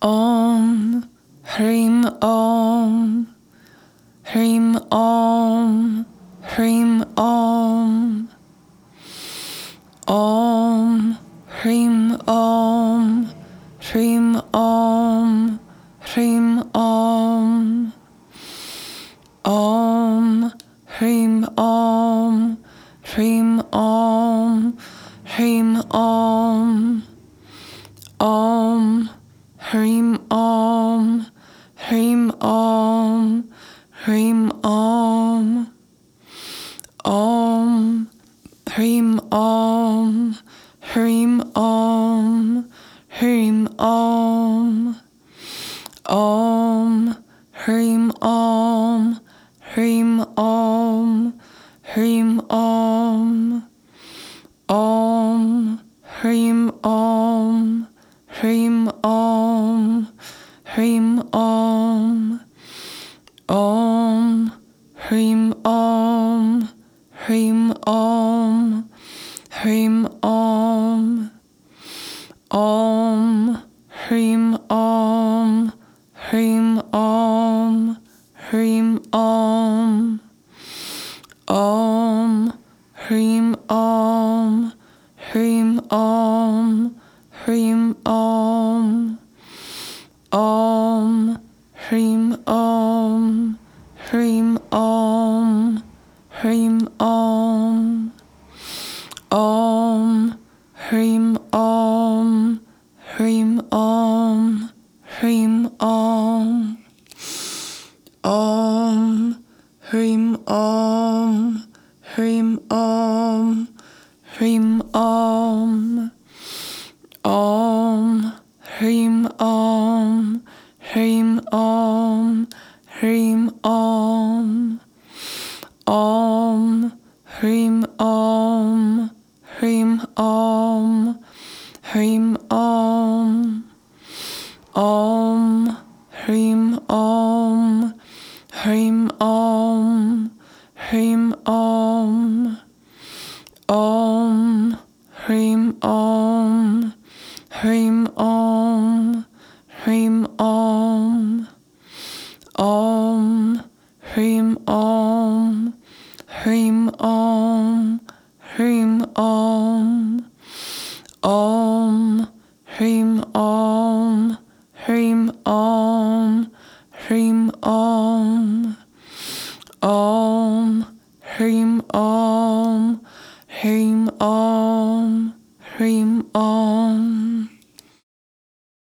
Om Hrim Om Hrim Om Hrim Om. Om Hrim Om Hrim Om Hrim Om. Om Hrim Om Hrim Om Hrim Om Om Hrim Om Hrim Om Hrim Om Om Hrim Om Hrim Om Hrim Om Om Hrim Om Hrim Om Hrim Om Om Hrim Om Hrim Om Hrim Om Om Hrim Om Hrim Om Hrim Om Om Hrim Om Hrim Om Hrim Om Om Hrim Om Hrim Om Hrim Om Om Hrim Om Hrim Om Hrim Om Om Hrim Om Hrim Om Hrim Om Om Hrim Om Hrim Om Hrim Om Om Hrim Om Hrim Om Hrim Om Om Hrim Om Hrim Om Hrim Om Om Hrim Om, Hrim Om, Hrim Om, Om, Hrim Om, Hrim Om, Hrim Om, Om, Hrim Om, Hrim Om, Hrim Om, Om, Hrim Om, Hrim Om, Hrim Om.